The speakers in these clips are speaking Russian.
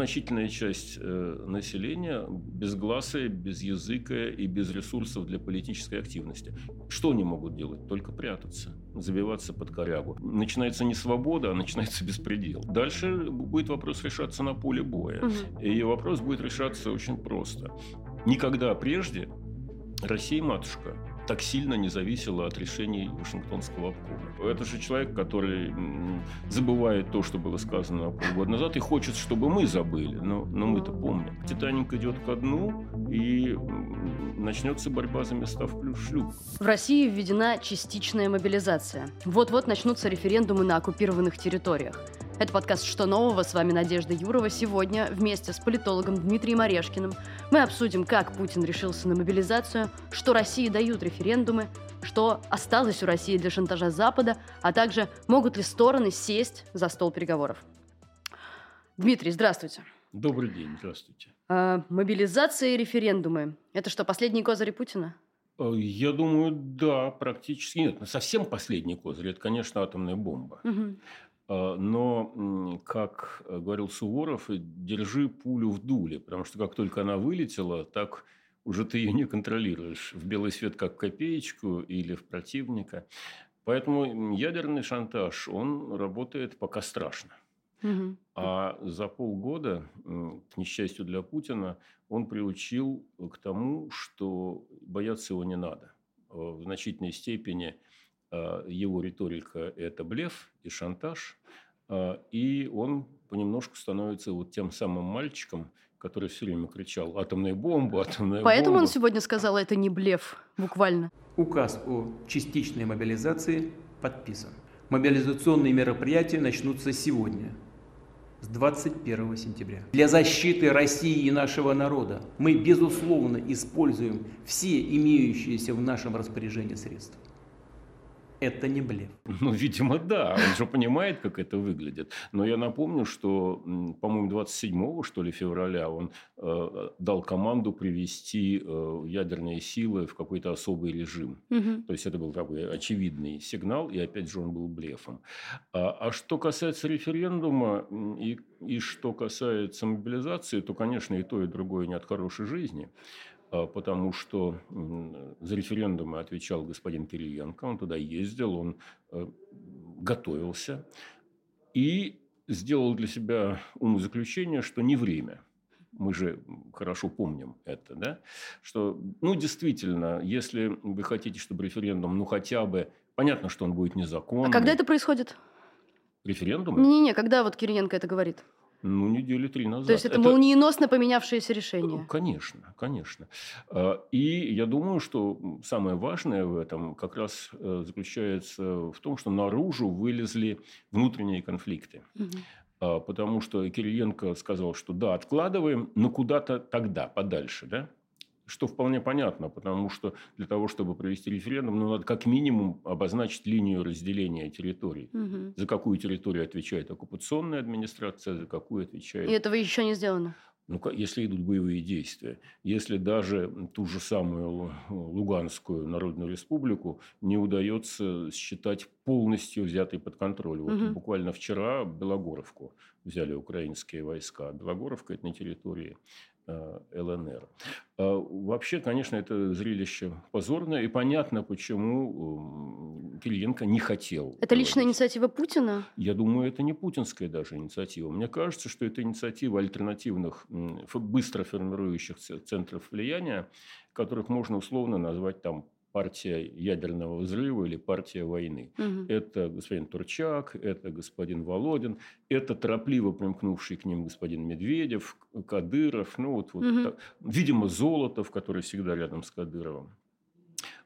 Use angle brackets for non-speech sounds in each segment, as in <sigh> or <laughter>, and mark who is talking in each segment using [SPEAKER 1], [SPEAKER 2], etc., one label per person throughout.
[SPEAKER 1] значительная часть э, населения безгласая, без языка и без ресурсов для политической активности. Что они могут делать? Только прятаться, забиваться под корягу. Начинается не свобода, а начинается <laughs> беспредел. Дальше будет вопрос решаться на поле боя. Угу. И вопрос будет решаться очень просто. Никогда прежде Россия матушка так сильно не зависело от решений Вашингтонского обкома. Это же человек, который забывает то, что было сказано полгода назад, и хочет, чтобы мы забыли. Но, но мы-то помним. Титаник идет ко дну, и начнется борьба за места в шлюп.
[SPEAKER 2] В России введена частичная мобилизация. Вот-вот начнутся референдумы на оккупированных территориях. Это подкаст «Что нового?» С вами Надежда Юрова. Сегодня вместе с политологом Дмитрием Орешкиным мы обсудим, как Путин решился на мобилизацию, что России дают референдумы, что осталось у России для шантажа Запада, а также могут ли стороны сесть за стол переговоров. Дмитрий, здравствуйте.
[SPEAKER 1] Добрый день, здравствуйте.
[SPEAKER 2] А, мобилизация и референдумы – это что, последние козыри Путина?
[SPEAKER 1] Э, я думаю, да, практически. Нет, совсем последний козырь – это, конечно, атомная бомба. Угу. А, но, как говорил Суворов, держи пулю в дуле, потому что как только она вылетела, так уже ты ее не контролируешь. В белый свет как копеечку или в противника. Поэтому ядерный шантаж, он работает пока страшно. Угу. А за полгода, к несчастью для Путина, он приучил к тому, что бояться его не надо. В значительной степени – Э, его риторика – это блеф и шантаж, э, и он понемножку становится вот тем самым мальчиком, который все время кричал «атомная бомба, атомная
[SPEAKER 2] Поэтому
[SPEAKER 1] бомба».
[SPEAKER 2] он сегодня сказал, это не блеф, буквально.
[SPEAKER 3] Указ о частичной мобилизации подписан. Мобилизационные мероприятия начнутся сегодня, с 21 сентября. Для защиты России и нашего народа мы, безусловно, используем все имеющиеся в нашем распоряжении средства это не блеф.
[SPEAKER 1] Ну, видимо, да. Он же понимает, как это выглядит. Но я напомню, что, по-моему, 27 что ли, февраля он э, дал команду привести э, ядерные силы в какой-то особый режим. Угу. То есть, это был такой очевидный сигнал, и опять же он был блефом. А, а что касается референдума и, и что касается мобилизации, то, конечно, и то, и другое не от хорошей жизни. А, потому что за референдумы отвечал господин Кириенко, он туда ездил, он э, готовился и сделал для себя умозаключение, что не время. Мы же хорошо помним это, да? Что, ну, действительно, если вы хотите, чтобы референдум, ну, хотя бы, понятно, что он будет незаконным.
[SPEAKER 2] А когда это происходит?
[SPEAKER 1] Референдум?
[SPEAKER 2] Не-не-не, когда вот Кириенко это говорит?
[SPEAKER 1] Ну, недели три назад.
[SPEAKER 2] То есть это, это молниеносно поменявшееся решение?
[SPEAKER 1] Конечно, конечно. А, и я думаю, что самое важное в этом как раз э, заключается в том, что наружу вылезли внутренние конфликты. Угу. Потому что Кириенко сказал, что да, откладываем, но куда-то тогда, подальше. Да? Что вполне понятно, потому что для того, чтобы провести референдум, ну, надо как минимум обозначить линию разделения территорий. Угу. За какую территорию отвечает оккупационная администрация, за какую отвечает...
[SPEAKER 2] И этого еще не сделано?
[SPEAKER 1] Ну, если идут боевые действия. Если даже ту же самую Луганскую Народную Республику не удается считать полностью взятой под контроль. Вот угу. буквально вчера Белогоровку взяли украинские войска. Белогоровка – это на территории ЛНР. А вообще, конечно, это зрелище позорное, и понятно, почему Кириенко не хотел.
[SPEAKER 2] Это личная инициатива Путина?
[SPEAKER 1] Я думаю, это не путинская даже инициатива. Мне кажется, что это инициатива альтернативных, быстро формирующихся центров влияния, которых можно условно назвать там партия ядерного взрыва или партия войны. Угу. Это господин Турчак, это господин Володин, это торопливо примкнувший к ним господин Медведев, Кадыров, ну вот, вот угу. так, видимо, Золотов, который всегда рядом с Кадыровым.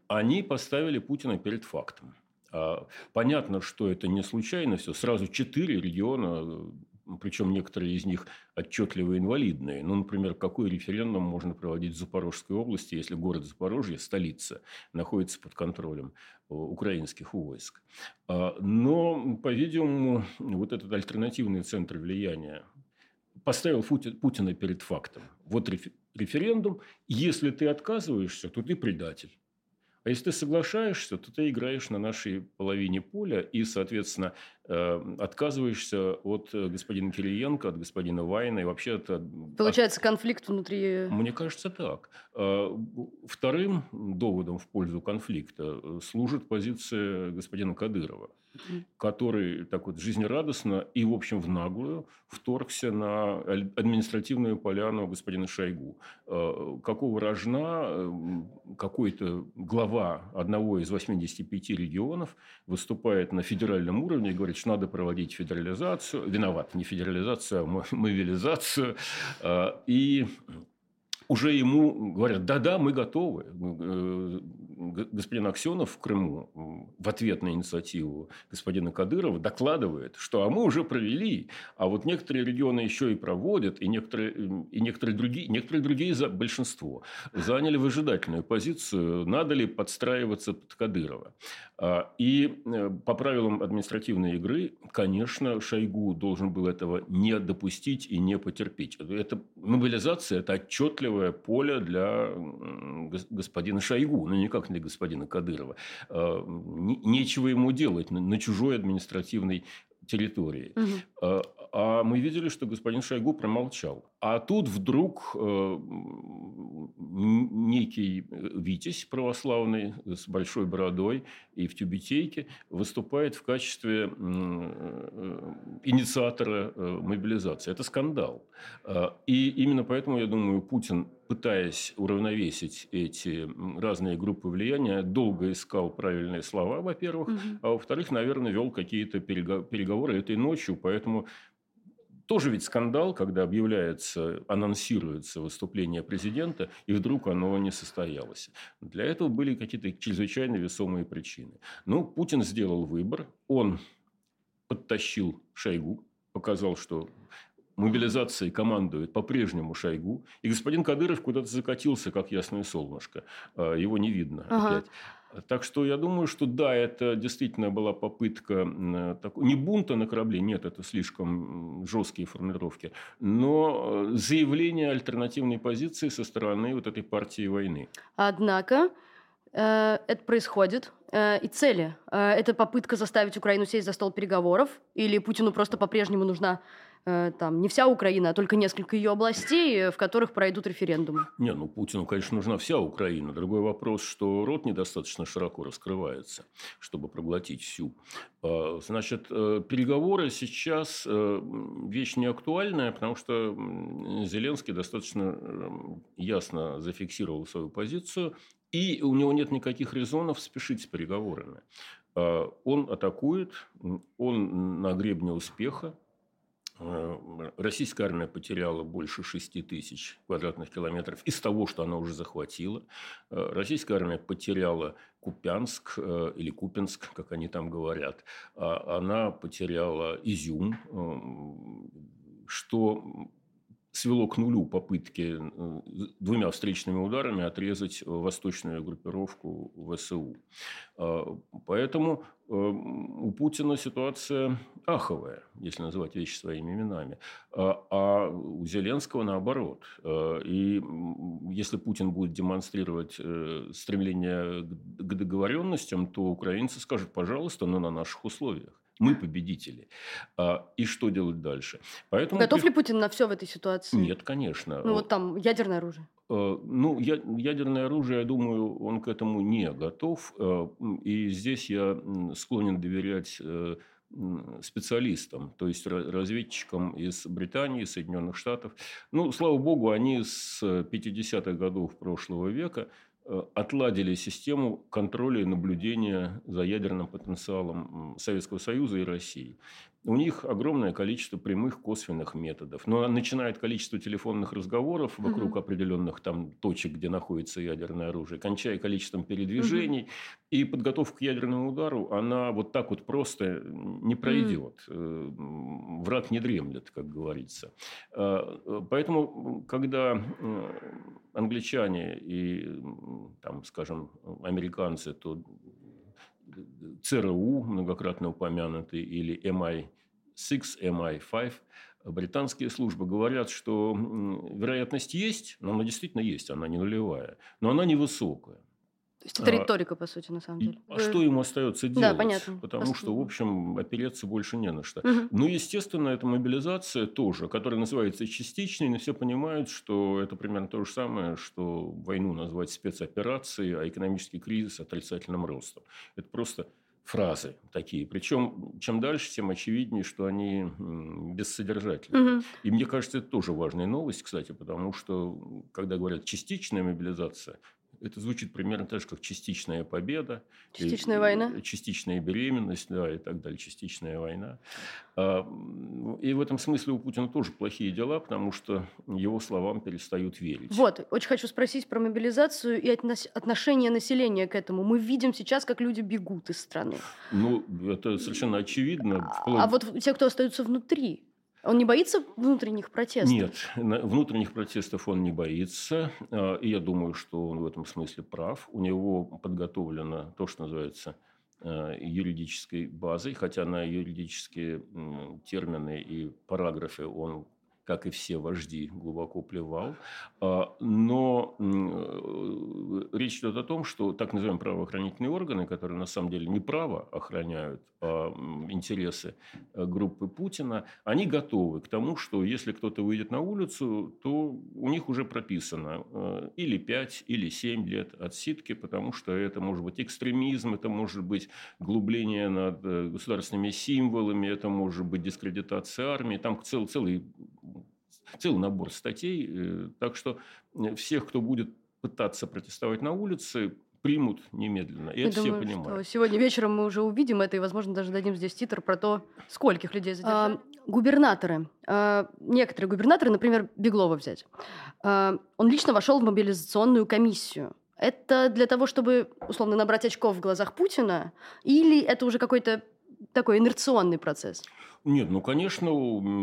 [SPEAKER 1] Они поставили Путина перед фактом. А, понятно, что это не случайно все. Сразу четыре региона причем некоторые из них отчетливо инвалидные. Ну, например, какой референдум можно проводить в Запорожской области, если город Запорожье, столица, находится под контролем э, украинских войск. А, но, по-видимому, вот этот альтернативный центр влияния поставил Путина перед фактом. Вот референдум, если ты отказываешься, то ты предатель. А если ты соглашаешься, то ты играешь на нашей половине поля и, соответственно, отказываешься от э, господина Кириенко, от господина Вайна и вообще от...
[SPEAKER 2] Получается конфликт внутри...
[SPEAKER 1] Мне кажется, так. Вторым доводом в пользу конфликта служит позиция господина Кадырова который так вот жизнерадостно и, в общем, в наглую вторгся на административную поляну господина Шойгу. Э, какого рожна э, какой-то глава одного из 85 регионов выступает на федеральном уровне и говорит, что надо проводить федерализацию. Виноват, не федерализацию, а <laughs> мобилизацию. Э, и уже ему говорят, да-да, мы готовы. Господин Аксенов в Крыму в ответ на инициативу господина Кадырова докладывает, что а мы уже провели, а вот некоторые регионы еще и проводят, и некоторые, и некоторые другие, некоторые другие за большинство заняли выжидательную позицию, надо ли подстраиваться под Кадырова. А, и э, по правилам административной игры, конечно, Шойгу должен был этого не допустить и не потерпеть. Это мобилизация – это отчетливое поле для господина Шойгу, но никак для господина Кадырова. А, нечего ему делать на чужой административной территории. Угу. А мы видели, что господин Шойгу промолчал. А тут вдруг э, некий Витязь православный с большой бородой и в тюбетейке выступает в качестве э, инициатора э, мобилизации. Это скандал. Э, и именно поэтому, я думаю, Путин, пытаясь уравновесить эти разные группы влияния, долго искал правильные слова, во-первых, угу. а во-вторых, наверное, вел какие-то переговоры этой ночью, поэтому тоже ведь скандал, когда объявляется, анонсируется выступление президента, и вдруг оно не состоялось. Для этого были какие-то чрезвычайно весомые причины. Ну, Путин сделал выбор, он подтащил Шойгу, показал, что мобилизацией командует по-прежнему Шойгу, и господин Кадыров куда-то закатился, как ясное солнышко. А, его не видно ага. опять. Так что я думаю, что да, это действительно была попытка такой, не бунта на корабле, нет, это слишком жесткие формулировки, но э, заявление альтернативной позиции со стороны вот этой партии войны.
[SPEAKER 2] Однако э, это происходит. Э, и цели. Э, это попытка заставить Украину сесть за стол переговоров? Или Путину просто по-прежнему нужна Э, там не вся Украина, а только несколько ее областей, э, в которых пройдут референдумы.
[SPEAKER 1] Не, ну Путину, конечно, нужна вся Украина. Другой вопрос, что рот недостаточно широко раскрывается, чтобы проглотить всю. А, значит, э, переговоры сейчас вещь не актуальная, потому что Зеленский достаточно ясно зафиксировал свою позицию, и у него нет никаких резонов спешить с переговорами. А, он атакует, он на гребне успеха, российская армия потеряла больше 6 тысяч квадратных километров из того, что она уже захватила. Э, российская армия потеряла Купянск э, или Купинск, как они там говорят. А она потеряла Изюм, что свело к нулю попытки двумя встречными ударами отрезать восточную группировку ВСУ. Поэтому у Путина ситуация аховая, если называть вещи своими именами, а, а у Зеленского наоборот. А, и если Путин будет демонстрировать э, стремление к договоренностям, то украинцы скажут, пожалуйста, но на наших условиях. Мы победители. А, и что делать дальше?
[SPEAKER 2] Поэтому Готов ли Путин на все в этой ситуации?
[SPEAKER 1] Нет, конечно.
[SPEAKER 2] Ну вот там ядерное оружие.
[SPEAKER 1] Ну, ядерное оружие, я думаю, он к этому не готов. И здесь я склонен доверять э, специалистам, то есть разведчикам из Британии, Соединенных Штатов. Ну, слава богу, они с 50-х годов прошлого века отладили систему контроля и наблюдения за ядерным потенциалом Советского Союза и России. У них огромное количество прямых косвенных методов. Но начиная от количества телефонных разговоров вокруг угу. определенных там точек, где находится ядерное оружие, кончая количеством передвижений. Угу. И подготовка к ядерному удару, она вот так вот просто не пройдет. Угу. Враг не дремлет, как говорится. А, поэтому, когда англичане и, там, скажем, американцы, то ЦРУ, многократно упомянутый, или MI6, MI5, британские службы говорят, что вероятность есть, но она действительно есть, она не нулевая, но она невысокая.
[SPEAKER 2] То есть это а, риторика, по сути, на самом деле.
[SPEAKER 1] А что ему остается делать? Да, понятно. Потому Просто... что, в общем, опереться больше не на что. Угу. Ну, естественно, эта мобилизация тоже, которая называется частичной, но все понимают, что это примерно то же самое, что войну назвать спецоперацией, а экономический кризис отрицательным ростом. Это просто фразы такие. Причем, чем дальше, тем очевиднее, что они бессодержательны. Угу. И мне кажется, это тоже важная новость, кстати, потому что, когда говорят частичная мобилизация, это звучит примерно так же, как частичная победа.
[SPEAKER 2] Частичная и, война.
[SPEAKER 1] Частичная беременность, да, и так далее. Частичная война. А, и в этом смысле у Путина тоже плохие дела, потому что его словам перестают верить.
[SPEAKER 2] Вот, очень хочу спросить про мобилизацию и отношение населения к этому. Мы видим сейчас, как люди бегут из страны.
[SPEAKER 1] Ну, это совершенно очевидно.
[SPEAKER 2] А, а вот те, кто остаются внутри, он не боится внутренних протестов?
[SPEAKER 1] Нет, внутренних протестов он не боится. А, и я думаю, что он в этом смысле прав. У него подготовлено то, что называется а, юридической базой, хотя на юридические термины и параграфы он как и все вожди, глубоко плевал. А, но э, речь идет о том, что так называемые правоохранительные органы, которые на самом деле не право охраняют а интересы э, группы Путина, они готовы к тому, что если кто-то выйдет на улицу, то у них уже прописано э, или 5, или 7 лет отсидки, потому что это может быть экстремизм, это может быть глубление над государственными символами, это может быть дискредитация армии, там целый, целый целый набор статей. Э, так что э, всех, кто будет пытаться протестовать на улице, примут немедленно. И Я это думаю, все понимают.
[SPEAKER 2] Что сегодня вечером мы уже увидим это, и, возможно, даже дадим здесь титр про то, скольких людей задержали. А, губернаторы. А, некоторые губернаторы, например, Беглова взять. А, он лично вошел в мобилизационную комиссию. Это для того, чтобы, условно, набрать очков в глазах Путина? Или это уже какой-то такой инерционный процесс?
[SPEAKER 1] Нет, ну, конечно,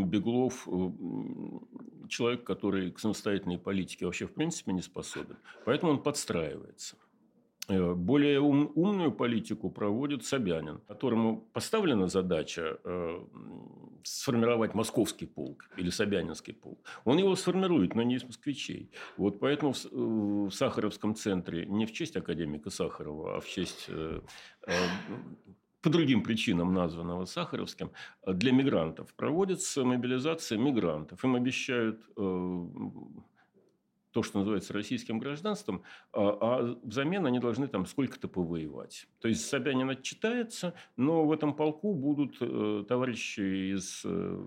[SPEAKER 1] Беглов человек, который к самостоятельной политике вообще в принципе не способен. Поэтому он подстраивается. Э, более ум, умную политику проводит Собянин, которому поставлена задача э, сформировать московский полк или Собянинский полк. Он его сформирует, но не из москвичей. Вот поэтому в, в Сахаровском центре не в честь академика Сахарова, а в честь э, э, по другим причинам названного Сахаровским, для мигрантов. Проводится мобилизация мигрантов. Им обещают э, то, что называется российским гражданством, а, а взамен они должны там сколько-то повоевать. То есть Собянин отчитается, но в этом полку будут э, товарищи из э,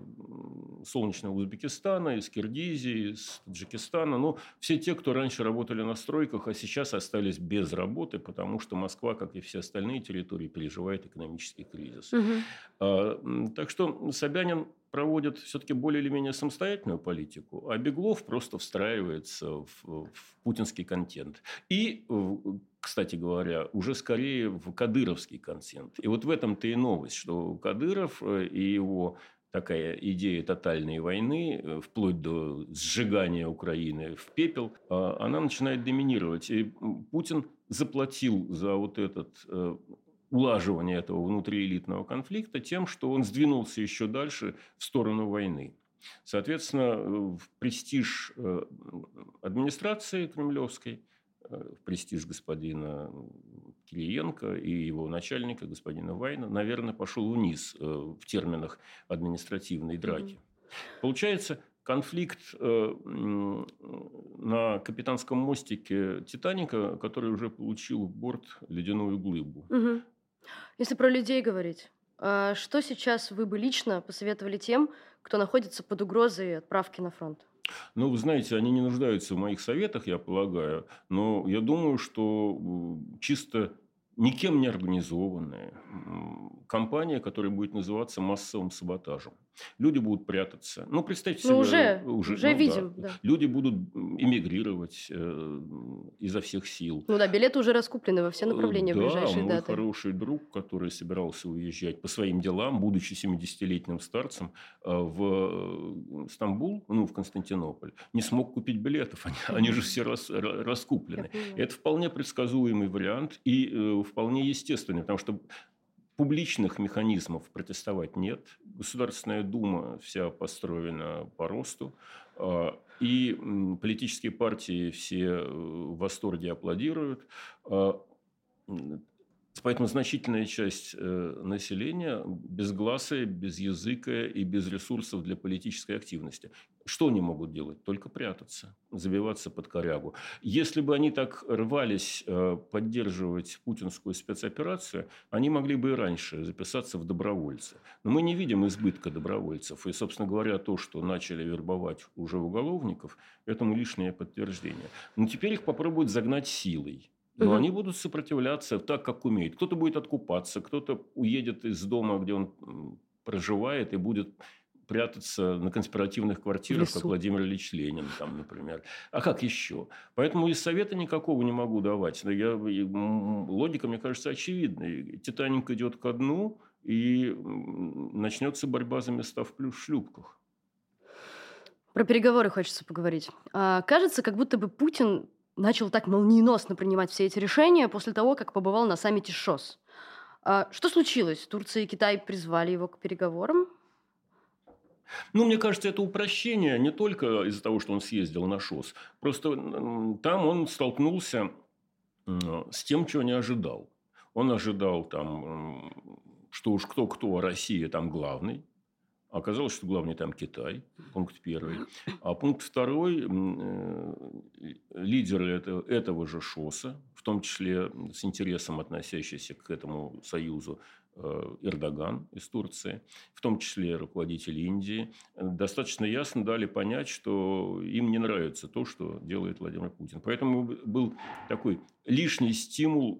[SPEAKER 1] солнечного Узбекистана, из Киргизии, из Таджикистана, ну, все те, кто раньше работали на стройках, а сейчас остались без работы, потому что Москва, как и все остальные территории, переживает экономический кризис. Угу. Так что Собянин проводит все-таки более или менее самостоятельную политику, а Беглов просто встраивается в, в путинский контент. И, кстати говоря, уже скорее в кадыровский контент. И вот в этом-то и новость, что Кадыров э, и его такая идея тотальной войны, э, вплоть до сжигания Украины в пепел, она начинает доминировать. И Путин заплатил за вот этот э, улаживания этого внутриэлитного конфликта тем, что он сдвинулся еще дальше в сторону войны. Соответственно, в престиж э, администрации кремлевской, э, в престиж господина Кириенко и его начальника, господина Вайна, наверное, пошел вниз э, в терминах административной драки. Mm-hmm. Получается, конфликт на капитанском мостике Титаника, который уже получил борт ледяную глыбу.
[SPEAKER 2] Угу. Если про людей говорить, а что сейчас вы бы лично посоветовали тем, кто находится под угрозой отправки на фронт?
[SPEAKER 1] Ну, вы знаете, они не нуждаются в моих советах, я полагаю, но я думаю, что чисто никем не организованная компания, которая будет называться массовым саботажем. Люди будут прятаться. Ну, представьте
[SPEAKER 2] ну, себе... Уже, уже, уже ну, видим.
[SPEAKER 1] Да. Да. Люди будут эмигрировать э, изо всех сил.
[SPEAKER 2] Ну да, билеты уже раскуплены во все направления
[SPEAKER 1] да,
[SPEAKER 2] в ближайшие
[SPEAKER 1] мой
[SPEAKER 2] даты.
[SPEAKER 1] хороший друг, который собирался уезжать по своим делам, будучи 70-летним старцем, э, в Стамбул, ну, в Константинополь, не смог купить билетов. <laughs> Они, они же все рас, раскуплены. Это вполне предсказуемый вариант и э, вполне естественный, потому что Публичных механизмов протестовать нет. Государственная дума вся построена по росту. А, и политические партии все э, в восторге аплодируют. Поэтому значительная часть э, населения безгласая, без языка и без ресурсов для политической активности. Что они могут делать? Только прятаться, забиваться под корягу. Если бы они так рвались э, поддерживать путинскую спецоперацию, они могли бы и раньше записаться в добровольцы. Но мы не видим избытка добровольцев. И, собственно говоря, то, что начали вербовать уже уголовников, этому лишнее подтверждение. Но теперь их попробуют загнать силой. Но угу. они будут сопротивляться так, как умеют. Кто-то будет откупаться, кто-то уедет из дома, где он проживает, и будет прятаться на конспиративных квартирах, как Владимир Ильич Ленин, там, например. А как еще? Поэтому и совета никакого не могу давать. Но я, логика, мне кажется, очевидной. Титаник идет ко дну, и начнется борьба за места в шлюпках.
[SPEAKER 2] Про переговоры хочется поговорить. А, кажется, как будто бы Путин начал так молниеносно принимать все эти решения после того, как побывал на саммите ШОС. А что случилось? Турция и Китай призвали его к переговорам?
[SPEAKER 1] Ну, мне кажется, это упрощение не только из-за того, что он съездил на ШОС. Просто там он столкнулся с тем, чего не ожидал. Он ожидал там, что уж кто-кто, а Россия там главный. Оказалось, что главный там Китай, пункт первый. А пункт второй, э, лидеры этого, же ШОСа, в том числе с интересом относящийся к этому союзу, Эрдоган из Турции, в том числе руководители Индии, достаточно ясно дали понять, что им не нравится то, что делает Владимир Путин. Поэтому был такой лишний стимул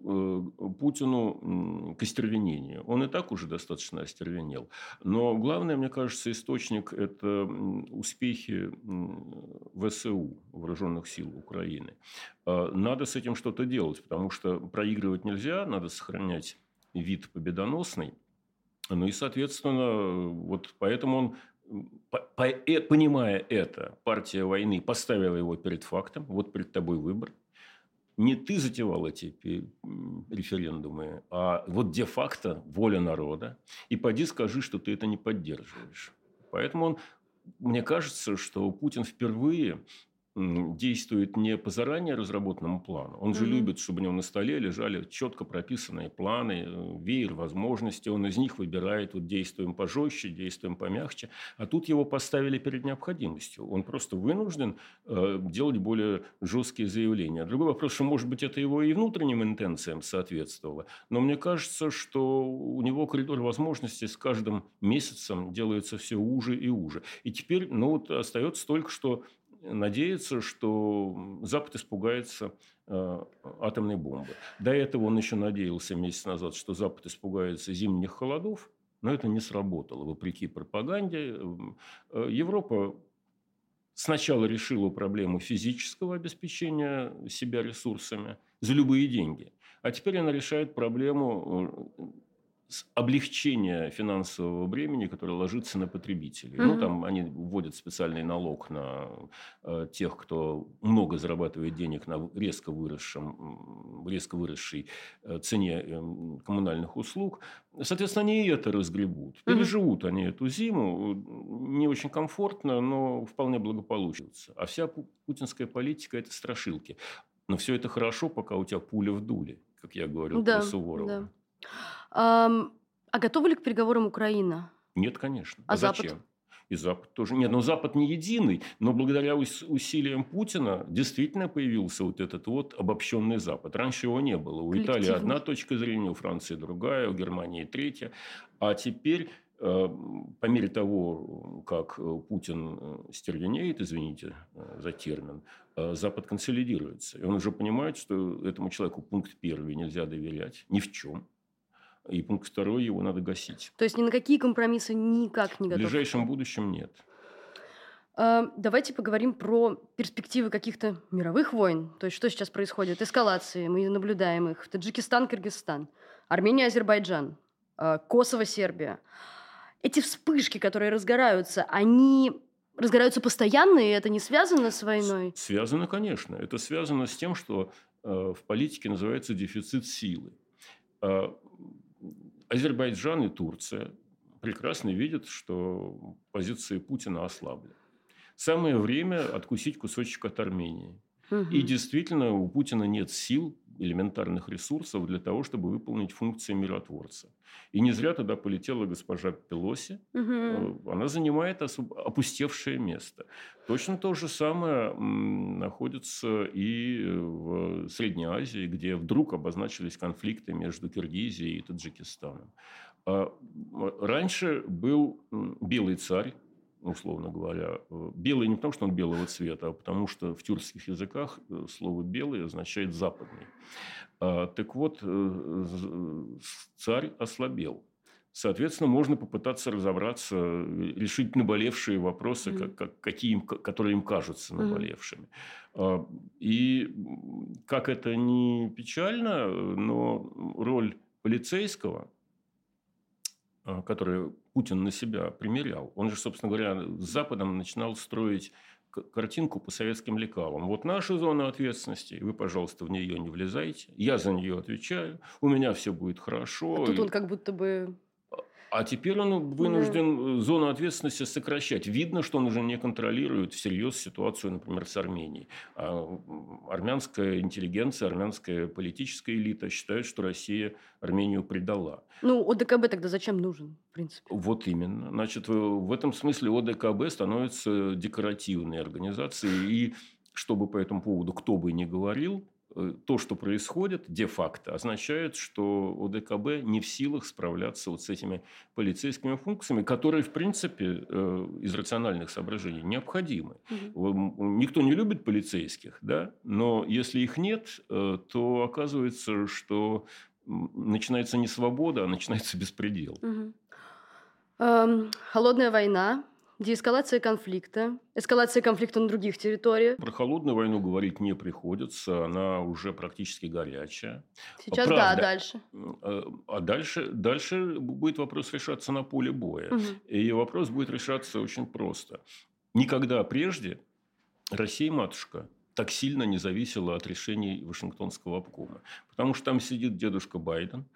[SPEAKER 1] э, Путину к остервенению. Он и так уже достаточно остервенел. Но главное, мне кажется, источник – это успехи ВСУ, Вооруженных сил Украины. Э, надо с этим что-то делать, потому что проигрывать нельзя, надо сохранять вид победоносный. Ну и, соответственно, вот поэтому он э, понимая это, партия войны поставила его перед фактом, вот перед тобой выбор. Не ты затевал эти референдумы, а вот де-факто воля народа. И поди скажи, что ты это не поддерживаешь. Поэтому он, мне кажется, что Путин впервые действует не по заранее разработанному плану. Он же mm-hmm. любит, чтобы у него на столе лежали четко прописанные планы, э, веер возможностей. Он из них выбирает, вот действуем пожестче, действуем помягче. А тут его поставили перед необходимостью. Он просто вынужден э, делать более жесткие заявления. Другой вопрос, что, может быть, это его и внутренним интенциям соответствовало. Но мне кажется, что у него коридор возможностей с каждым месяцем делается все уже и уже. И теперь ну, вот остается только, что надеется, что Запад испугается э, атомной бомбы. До этого он еще надеялся месяц назад, что Запад испугается зимних холодов, но это не сработало, вопреки пропаганде. Э, Европа сначала решила проблему физического обеспечения себя ресурсами за любые деньги, а теперь она решает проблему облегчения финансового бремени, которое ложится на потребителей. Mm-hmm. Ну, там они вводят специальный налог на э, тех, кто много зарабатывает денег на резко, выросшем, резко выросшей э, цене э, коммунальных услуг. Соответственно, они и это разгребут. Переживут mm-hmm. они эту зиму. Не очень комфортно, но вполне благополучно. А вся путинская политика – это страшилки. Но все это хорошо, пока у тебя пуля в дуле, как я говорил да, про Суворова. Да.
[SPEAKER 2] А готова ли к переговорам Украина?
[SPEAKER 1] Нет, конечно.
[SPEAKER 2] А, а Запад?
[SPEAKER 1] зачем? И Запад тоже. Нет, но Запад не единый. Но благодаря усилиям Путина действительно появился вот этот вот обобщенный Запад. Раньше его не было. У Италии одна точка зрения, у Франции другая, у Германии третья. А теперь э, по мере того, как Путин э, стервенеет, извините э, за термин, Запад консолидируется. И он уже понимает, что этому человеку пункт первый нельзя доверять ни в чем. И пункт второй, его надо гасить.
[SPEAKER 2] То есть ни на какие компромиссы никак не
[SPEAKER 1] готов? В ближайшем будущем нет.
[SPEAKER 2] А, давайте поговорим про перспективы каких-то мировых войн. То есть что сейчас происходит? Эскалации, мы наблюдаем их. Таджикистан, Кыргызстан, Армения, Азербайджан, а, Косово, Сербия. Эти вспышки, которые разгораются, они разгораются постоянно, и это не связано с войной?
[SPEAKER 1] Связано, конечно. Это связано с тем, что э, в политике называется дефицит силы. Азербайджан и Турция прекрасно видят, что позиции Путина ослабли. Самое время откусить кусочек от Армении. Угу. И действительно, у Путина нет сил элементарных ресурсов для того, чтобы выполнить функции миротворца. И не зря туда полетела госпожа Пелоси. Угу. Она занимает опустевшее место. Точно то же самое находится и в Средней Азии, где вдруг обозначились конфликты между Киргизией и Таджикистаном. А, раньше был белый царь, условно говоря. Белый не потому, что он белого цвета, а потому что в тюркских языках э, слово «белый» означает «западный». А, так вот, э, царь ослабел. Соответственно, можно попытаться разобраться, решить наболевшие вопросы, mm-hmm. как, как, какие им, которые им кажутся наболевшими. Mm-hmm. И как это не печально, но роль полицейского а, который Путин на себя примерял. Он же, собственно говоря, с Западом начинал строить картинку по советским лекалам. Вот наша зона ответственности, вы, пожалуйста, в нее не влезайте, я за нее отвечаю, у меня все будет хорошо.
[SPEAKER 2] А тут он как будто бы
[SPEAKER 1] а теперь он вынужден да. зону ответственности сокращать. Видно, что он уже не контролирует всерьез ситуацию, например, с Арменией. А армянская интеллигенция, армянская политическая элита считают, что Россия Армению предала.
[SPEAKER 2] Ну, ОДКБ тогда зачем нужен, в принципе?
[SPEAKER 1] Вот именно. Значит, в этом смысле ОДКБ становится декоративной организацией. И чтобы по этому поводу кто бы ни говорил, Э, то, что происходит де-факто, означает, что ОДКБ не в силах справляться вот с этими полицейскими функциями, которые, в принципе, э, из рациональных соображений необходимы. Угу. Никто не любит полицейских, да? но если их нет, э, то оказывается, что начинается не свобода, а начинается беспредел.
[SPEAKER 2] Угу. Эм, холодная война деэскалация конфликта, эскалация конфликта на других территориях.
[SPEAKER 1] Про холодную войну говорить не приходится, она уже практически горячая.
[SPEAKER 2] Сейчас Правда. да, а дальше?
[SPEAKER 1] Э, а дальше, дальше будет вопрос решаться на поле боя. Угу. И вопрос будет решаться очень просто. Никогда прежде Россия, матушка, так сильно не зависела от решений Вашингтонского обкома. Потому что там сидит дедушка Байден –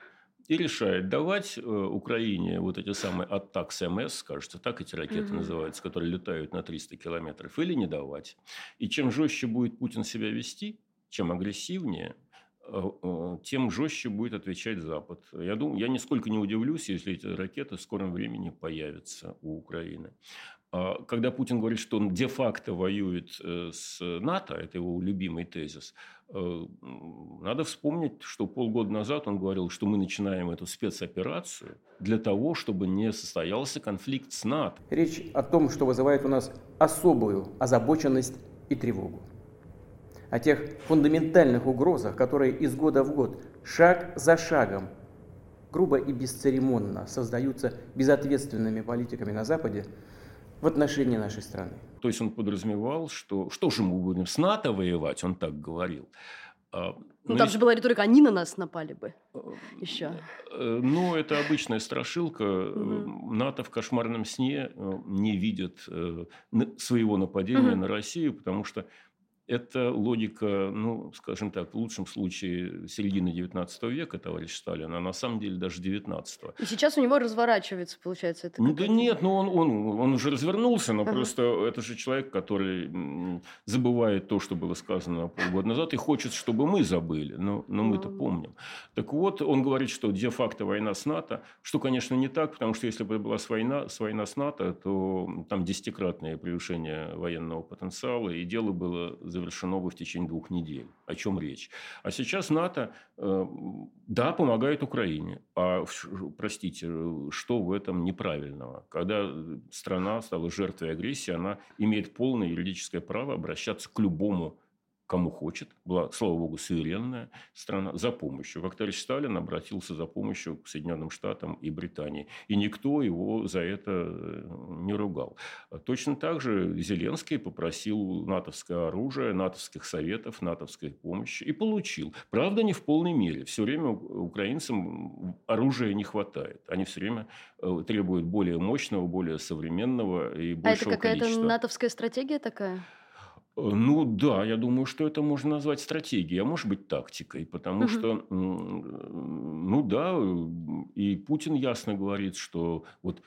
[SPEAKER 1] и решает давать э, Украине вот эти самые «Аттакс МС», кажется, так эти ракеты угу. называются, которые летают на 300 километров, или не давать. И чем жестче будет Путин себя вести, чем агрессивнее, э, э, тем жестче будет отвечать Запад. Я, думаю, я нисколько не удивлюсь, если эти ракеты в скором времени появятся у Украины. А когда Путин говорит, что он де-факто воюет с НАТО, это его любимый тезис, Э, надо вспомнить, что полгода назад он говорил, что мы начинаем эту спецоперацию для того, чтобы не состоялся конфликт с НАТО.
[SPEAKER 3] Речь о том, что вызывает у нас особую озабоченность и тревогу. О тех фундаментальных угрозах, которые из года в год, шаг за шагом, грубо и бесцеремонно создаются безответственными политиками на Западе в отношении нашей страны.
[SPEAKER 1] То есть он подразумевал, что что же мы будем с НАТО воевать, он так говорил.
[SPEAKER 2] А, ну, там есть... же была риторика, они на нас напали бы э, еще.
[SPEAKER 1] Э, ну, это обычная страшилка. Угу. НАТО в кошмарном сне не видит своего нападения угу. на Россию, потому что это логика, ну, скажем так, в лучшем случае середины 19 века, товарищ Сталин, а на самом деле даже 19
[SPEAKER 2] И сейчас у него разворачивается, получается, это
[SPEAKER 1] Да нет, ну он, он, он уже развернулся, но ага. просто это же человек, который забывает то, что было сказано полгода назад, и хочет, чтобы мы забыли, но, но мы это помним. Так вот, он говорит, что де-факто война с НАТО, что, конечно, не так, потому что если бы была война, с война с НАТО, то там десятикратное превышение военного потенциала, и дело было завершено бы в течение двух недель. О чем речь? А сейчас НАТО, э, да, помогает Украине. А, простите, что в этом неправильного? Когда страна стала жертвой агрессии, она имеет полное юридическое право обращаться к любому кому хочет, была, слава богу, суверенная страна, за помощью. Как товарищ Сталин обратился за помощью к Соединенным Штатам и Британии. И никто его за это э, не ругал. Точно так же Зеленский попросил натовское оружие, натовских советов, натовской помощи и получил. Правда, не в полной мере. Все время украинцам оружия не хватает. Они все время э, требуют более мощного, более современного и большего количества. А это
[SPEAKER 2] какая-то натовская стратегия такая?
[SPEAKER 1] Э, ну да, я думаю, что это можно назвать стратегией, а может быть тактикой, потому угу. что, ну да, и Путин ясно говорит, что вот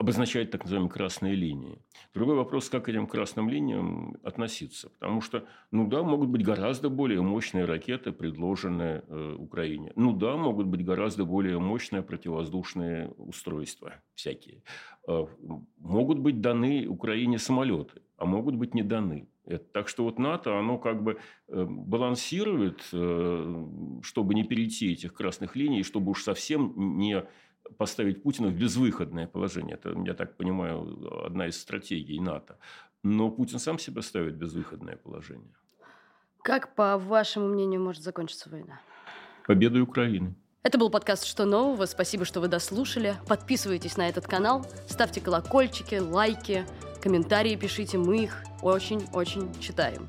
[SPEAKER 1] обозначает так называемые красные линии. Другой вопрос, как к этим красным линиям относиться. Потому что, ну да, могут быть гораздо более мощные ракеты, предложенные э, Украине. Ну да, могут быть гораздо более мощные противовоздушные устройства всякие. Э, могут быть даны Украине самолеты, а могут быть не даны. Это, так что вот НАТО, оно как бы э, балансирует, э, чтобы не перейти этих красных линий, чтобы уж совсем не поставить Путина в безвыходное положение. Это, я так понимаю, одна из стратегий НАТО. Но Путин сам себя ставит в безвыходное положение.
[SPEAKER 2] Как, по вашему мнению, может закончиться война?
[SPEAKER 1] Победой Украины.
[SPEAKER 2] Это был подкаст «Что нового?». Спасибо, что вы дослушали. Подписывайтесь на этот канал, ставьте колокольчики, лайки, комментарии пишите, мы их очень-очень читаем.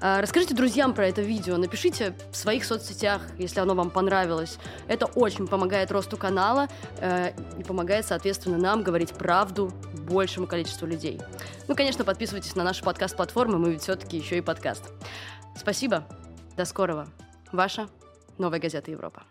[SPEAKER 2] А, расскажите друзьям про это видео, напишите в своих соцсетях, если оно вам понравилось. Это очень помогает росту канала э, и помогает, соответственно, нам говорить правду большему количеству людей. Ну, конечно, подписывайтесь на наши подкаст-платформы, мы ведь все-таки еще и подкаст. Спасибо, до скорого. Ваша Nove Gazety Europa.